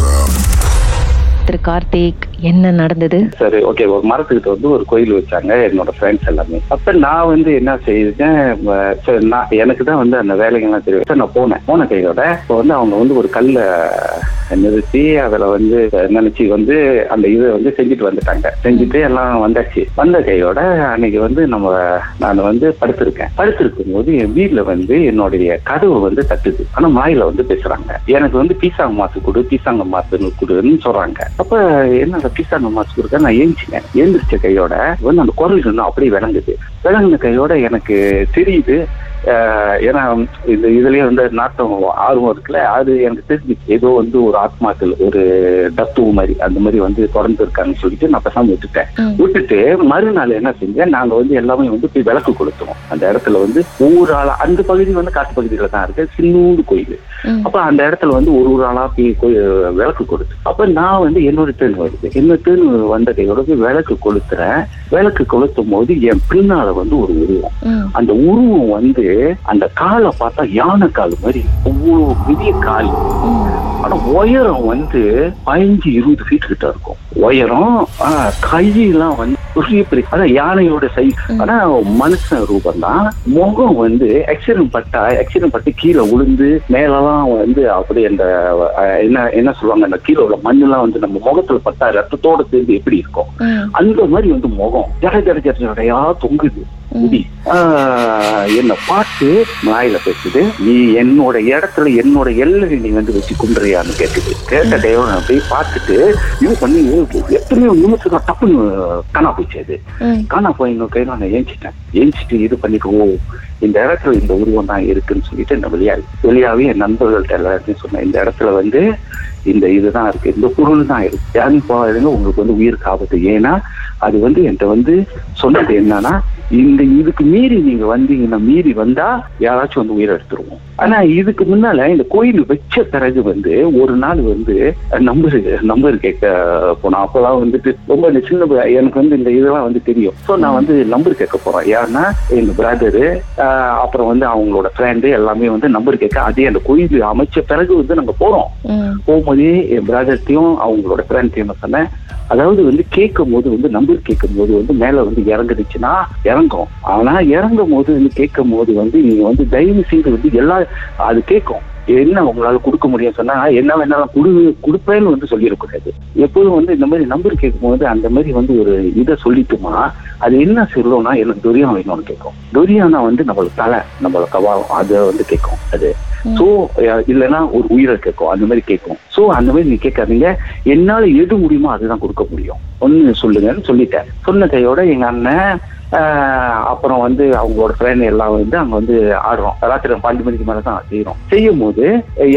up. திரு கார்த்திக். என்ன நடந்தது? சரி ஓகே ஒரு மரத்துக்கிட்ட வந்து ஒரு கோயில் வச்சாங்க என்னோட ஃப்ரெண்ட்ஸ் எல்லாமே. அப்ப நான் வந்து என்ன செய்தேன் சரி, நான் எனக்கு தான் வந்து அந்த வேலைகள்லாம் தெரியும். சரி, நான் போனேன். போன கையோட இப்போ வந்து அவங்க வந்து ஒரு கல்லை நிறுத்தி அதில் வந்து நினைச்சு வந்து அந்த இதை வந்து செஞ்சுட்டு வந்துட்டாங்க. செஞ்சுட்டு எல்லாம் வந்தாச்சு. வந்த கையோட அன்னைக்கு வந்து நம்ம நான் வந்து படுத்திருக்கேன். படுத்திருக்கும் போது என் வீட்டுல வந்து என்னுடைய கதவு வந்து தட்டுது. ஆனா மாயில வந்து பேசுறாங்க. எனக்கு வந்து பீசாங்க மாசு கொடு பீசாங்க மாசு கொடுன்னு சொல்றாங்க. அப்ப என்ன பீசாங்க மாசு கொடுக்க நான் ஏஞ்சினேன் ஏந்திரிச்ச கையோட வந்து அந்த குரல் இன்னும் அப்படியே விளங்குது. விளங்குன கையோட எனக்கு தெரியுது. ஏன்னா இந்த இதுலயே வந்து நாட்டம் ஆர்வம் இருக்குல்ல அது எனக்கு தெரிஞ்சுச்சு ஏதோ வந்து ஒரு ஆத்மாக்கள் ஒரு தத்துவ மாதிரி அந்த மாதிரி வந்து தொடர்ந்து இருக்காங்கன்னு சொல்லிட்டு நான் பேசாம விட்டுட்டேன். விட்டுட்டு மறுநாள் என்ன செஞ்சேன் நாங்க வந்து எல்லாமே வந்து போய் விளக்கு கொடுத்தோம் அந்த இடத்துல வந்து ஒவ்வொரு ஆளா அந்த பகுதி வந்து காட்டு பகுதியில தான் இருக்கு சின்னூண்டு கோயில். அப்ப அந்த இடத்துல வந்து ஒரு ஒரு ஆளா போய் விளக்கு கொடுத்து அப்ப நான் வந்து என்னோட டேர்ன் வருது என்ன டேர்ன் வந்த கையோட போய் விளக்கு கொளுத்துறேன் விளக்கு கொளுத்தும் போது என் பின்னால வந்து ஒரு உருவம். அந்த உருவம் வந்து அந்த காலை பார்த்தா யானை கால் மாதிரி ஒவ்வொரு பெரிய கால். ஆனா உயரம் வந்து பதினஞ்சு இருபது ஃபீட் கிட்ட இருக்கும். உயரம் கையெல்லாம் வந்து பெரிய பெரிய அதான் யானையோட ஆனா மனுஷன் ரூபம் தான் முகம் வந்து ஆக்சிடென்ட் பட்டா ஆக்சிடென்ட் பட்டு கீழே விழுந்து மேலெல்லாம் வந்து அப்படி அந்த என்ன என்ன சொல்லுவாங்க அந்த கீழே உள்ள மண்ணெல்லாம் வந்து நம்ம முகத்துல பட்டா ரத்தத்தோட சேர்ந்து எப்படி இருக்கும். அந்த மாதிரி வந்து முகம். ஜட ஜட ஜட ஜடையா தொங்குது. முடி என்ன பார்த்து நாயில பேசுது. நீ என்னோட இடத்துல என்னோட எல்லை நீ வந்து வச்சு குண்டுறியான்னு கேட்டுது கேட்ட நான் போய் பார்த்துட்டு இது பண்ணி எத்தனையோ நிமிஷம் டப்புன்னு காணா ம். காணா போய் இன்னொரு கையில நான் ஏஞ்சிட்டேன் ஏஞ்சிட்டு இது பண்ணிட்டு ஓ இந்த இடத்துல இந்த உருவம் தான் இருக்குன்னு சொல்லிட்டு நான் வெளியாகி வெளியாகி என் நண்பர்கள்ட்ட எல்லாத்தையும் சொன்னேன் இந்த இடத்துல வந்து இந்த இதுதான் இருக்கு இந்த பொருள் தான் இருக்கு யாரும் போகாதுங்க உங்களுக்கு வந்து உயிருக்கு ஆபத்து ஏன்னா அது வந்து என்கிட்ட வந்து சொன்னது என்னன்னா இந்த இதுக்கு மீறி நீங்க வந்தீங்கன்னா மீறி வந்தா யாராச்சும் வந்து உயிரை எடுத்துருவோம். ஆனா இதுக்கு முன்னால இந்த கோயில் வச்ச பிறகு வந்து ஒரு நாள் வந்து நம்பர் நம்பர் கேட்க போனோம் அப்பெல்லாம் வந்துட்டு ரொம்ப சின்ன எனக்கு வந்து இந்த இதெல்லாம் வந்து தெரியும். ஸோ நான் வந்து நம்பர் கேட்க போறேன். யாருன்னா எங்க பிரதரு அப்புறம் வந்து அவங்களோட ஃப்ரெண்டு எல்லாமே வந்து நம்பர் கேட்க அதே அந்த கோயில் அமைச்ச பிறகு வந்து நாங்க போறோம். போகும்போதே என் பிரதர்த்தையும் அவங்களோட ஃப்ரெண்ட்டையும் சொன்னேன். அதாவது வந்து கேட்கும் போது வந்து நம்பர் கேட்கும் போது வந்து மேல வந்து இறங்குனுச்சுன்னா இறங்கும். ஆனா இறங்கும் போது வந்து கேட்கும் போது வந்து நீங்க வந்து தயவு செய்து வந்து எல்லா அது கேட்கும். என்ன உங்களால கொடுக்க முடியும் சொன்னா என்ன வேணாலும் குடு கொடுப்பேன்னு வந்து சொல்லிடக்கூடாது. எப்போதும் வந்து இந்த மாதிரி நம்பர் கேட்கும் போது அந்த மாதிரி வந்து ஒரு இதை சொல்லிட்டுமா அது என்ன சொல்லும்னா எனக்கு துரியம் வேணும்னு கேட்கும். துரியானா வந்து நம்மளுக்கு தலை நம்மள கவாலம் அதை வந்து கேட்கும் அது. சோ இல்லைன்னா ஒரு உயிரை கேட்கும் அந்த மாதிரி கேட்கும். சோ அந்த மாதிரி நீ கேட்காதீங்க. என்னால எது முடியுமோ அதுதான் கொடுக்க முடியும். ஒன்னு சொல்லுங்கன்னு சொல்லிட்டேன். சொன்ன கையோட எங்க அண்ணன் அப்புறம் வந்து அவங்களோட ஃப்ரெண்ட் எல்லாம் வந்து அங்க வந்து ஆடுறோம். ராத்திரி பன்னெண்டு மணிக்கு மேல தான் செய்யறோம் செய்யும் போது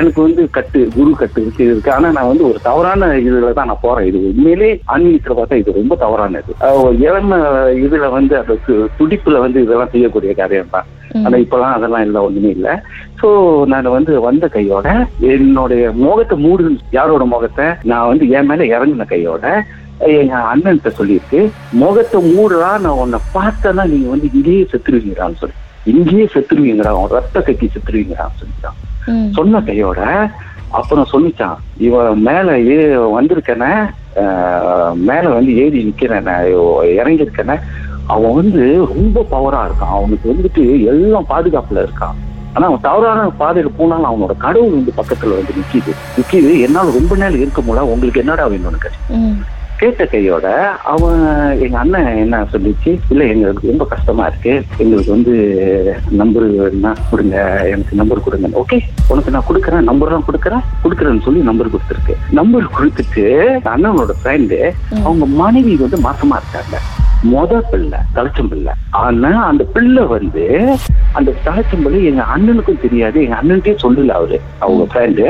எனக்கு வந்து கட்டு குரு கட்டு இருக்கு இது இருக்கு. ஆனா நான் வந்து ஒரு தவறான இதுல தான் நான் போறேன். இது உண்மையிலே ஆன்மீகத்துல பார்த்தா இது ரொம்ப தவறானது. இளம இதுல வந்து அந்த துடிப்புல வந்து இதெல்லாம் செய்யக்கூடிய காரியம் தான். ம். ஆனா இப்பெல்லாம் அதெல்லாம் இல்லை ஒண்ணுமே இல்லை. சோ நான் வந்து வந்த கையோட என்னுடைய முகத்தை மூடு யாரோட முகத்தை? நான் வந்து என் மேல இறங்கின கையோட எங்க அண்ணன்கிட்ட சொல்லியிருக்கு முகத்தை மூடுறா நான் உன்னை பார்த்தேன்னா நீங்க வந்து இங்கேயே செத்துருவீங்கடான்னு சொல்லி. இங்கேயே செத்துருவீங்கடா உன் ரத்த கட்டி செத்துருவீங்கடான்னு சொல்லிட்டான். சொன்ன கையோட அப்புறம் சொல்லிச்சான் இவன் மேல ஏ வந்திருக்கன மேல வந்து ஏறி நிக்கிறேன் இறங்கியிருக்கன அவன் வந்து ரொம்ப பவரா இருக்கான். அவனுக்கு வந்துட்டு எல்லாம் பாதுகாப்புல இருக்கான். ஆனா அவன் தவறான பாதையில போனாலும் அவனோட கடவுள் வந்து பக்கத்துல வந்து நிக்கிது. நிக்கிது. என்னால ரொம்ப நேரம் இருக்க முடியல உங்களுக்கு என்னடா வேணும்னு கேட்டு. கேட்ட கையோட அவன் எங்க அண்ணன் என்ன சொல்லிச்சு? இல்ல எங்களுக்கு ரொம்ப கஷ்டமா இருக்கு. எங்களுக்கு வந்து நம்பர் வேணும்னா கொடுங்க. எனக்கு நம்பர் கொடுங்க. ஓகே உனக்கு நான் கொடுக்குறேன். நம்பர்லாம் கொடுக்குறேன். கொடுக்குறேன்னு சொல்லி நம்பர் கொடுத்துருக்கு. நம்பர் கொடுத்துட்டு அண்ணனோட ஃப்ரெண்டு அவங்க மனைவி வந்து மாசமா இருக்காங்க. மொத பிள்ளை தலைச்சம் பிள்ளை. ஆனா அந்த பிள்ளை வந்து அந்த தலைச்சம் பிள்ளை எங்க அண்ணனுக்கும் தெரியாது. எங்க அண்ணன்ட்டே சொல்லல அவரு அவங்க ஃப்ரெண்டு.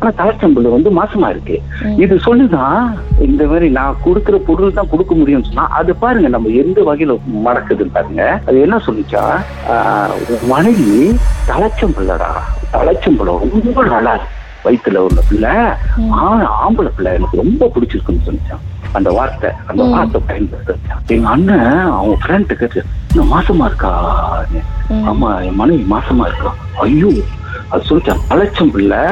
ஆனா தலைச்சம் பிள்ளை வந்து மாசமா இருக்கு. இது சொல்லுதான் இந்த மாதிரி நான் கொடுக்கிற பொருள் தான் கொடுக்க முடியும்னு சொன்னா அது பாருங்க நம்ம எந்த வகையில மடக்குதுன்னு பாருங்க. அது என்ன சொல்லிச்சா மனைவி தலைச்சம் பிள்ளைடா. தலைச்சம் பிள்ளை ரொம்ப நல்லா இருக்கு. வயித்துல உள்ள பிள்ளை. ஆம்பளை பிள்ளை எனக்கு ரொம்ப பிடிச்சிருக்குன்னு சொன்னிச்சான் அந்த வார்த்தை அந்த. வார்த்தை பயன்படுத்தான் எங்க அண்ணன் அவன் ஃப்ரெண்ட் கேட்டு இன்னும் மாசமா இருக்கா. ஆமா என் மனைவி மாசமா இருக்கா ஐயோ அது சொல்லிச்சான் அலட்சம் பிள்ளை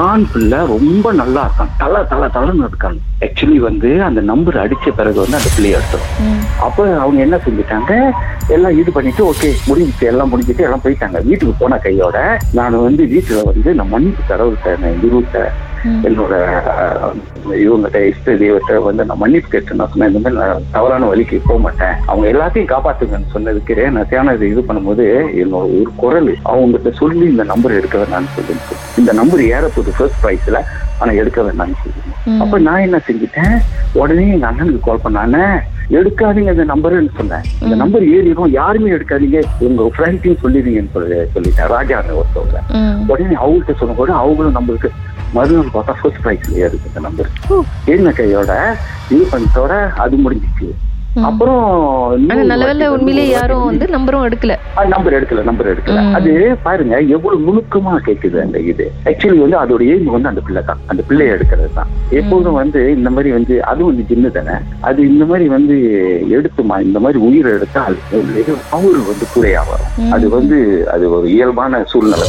ஆண் பிள்ளை ரொம்ப நல்லா இருக்கான். தல தல தலன்னு இருக்காங்க ஆக்சுவலி வந்து அந்த நம்பர் அடிச்ச பிறகு வந்து அந்த பிள்ளைய எடுத்துரும் அப்ப அவங்க என்ன செஞ்சுட்டாங்க? எல்லாம் இது பண்ணிட்டு ஓகே முடிஞ்சிச்சு. எல்லாம் முடிஞ்சிட்டு எல்லாம் போயிட்டாங்க. வீட்டுக்கு போன கையோட நான் வந்து வீட்டுல வந்து நான் மன்னிப்பு கடவுள்கிட்ட நான் குருட்ட என்னோட அஹ், இவங்ககிட்ட இஷ்ட தெய்வத்தை வந்து நான் மன்னிப்பு கேட்டு நான் சொன்னேன். இந்த மாதிரி நான் தவறான வழிக்கு போக மாட்டேன். அவங்க எல்லாத்தையும் காப்பாத்துங்கன்னு சொன்னதுக்கு நான் தேவையான இது பண்ணும்போது என்னோட ஒரு குரல் அவங்ககிட்ட சொல்லி இந்த நம்பர் எடுக்க வேண்டாம்னு சொல்லிட்டு இந்த நம்பர் ஏறப்போகுது ஃபர்ஸ்ட் ப்ரைஸ்ல ஆனா எடுக்க வேண்டாம்னு சொல்லி அப்ப நான் என்ன செஞ்சுட்டேன்? உடனே எங்க அண்ணனுக்கு கால் பண்ணானே எடுக்காதீங்க இந்த நம்பர்னு சொன்னேன். இந்த நம்பர் ஏறிடும் யாருமே எடுக்காதீங்க. உங்க ஃப்ரெண்ட்ஸையும் சொல்லிடுங்கன்னு சொல்லி சொல்லிட்டேன். ராஜான்னு ஒருத்தவங்க. உடனே அவங்கள்ட்ட சொன்ன கூட அவங்களும் நம்மளுக்கு மறுநாள் பார்த்தா ஃபர்ஸ்ட் ப்ரைஸ்ல ஏறுது இந்த நம்பர் என்ன கையோட இது பண்ணிட்டோட அது முடிஞ்சிச்சு. அப்புறம் நல்ல உண்மையிலே யாரும் வந்து நம்பரும் எடுக்கல. நம்பர் எடுக்கல நம்பர் எடுக்கல. அது பாருங்க எவ்வளவு நுணுக்கமா கேக்குது அந்த இது. ஆக்சுவலி வந்து அதோட எய்ம் வந்து அந்த பிள்ளை தான். அந்த பிள்ளைய எடுக்கிறது தான். எப்போதும் வந்து இந்த மாதிரி வந்து அது வந்து ஜின்னு தானே அது இந்த மாதிரி வந்து எடுத்துமா? இந்த மாதிரி உயிரை எடுத்தால் பவர் வந்து குறையா வரும் அது வந்து அது ஒரு இயல்பான சூழ்நிலை.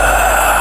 Ah.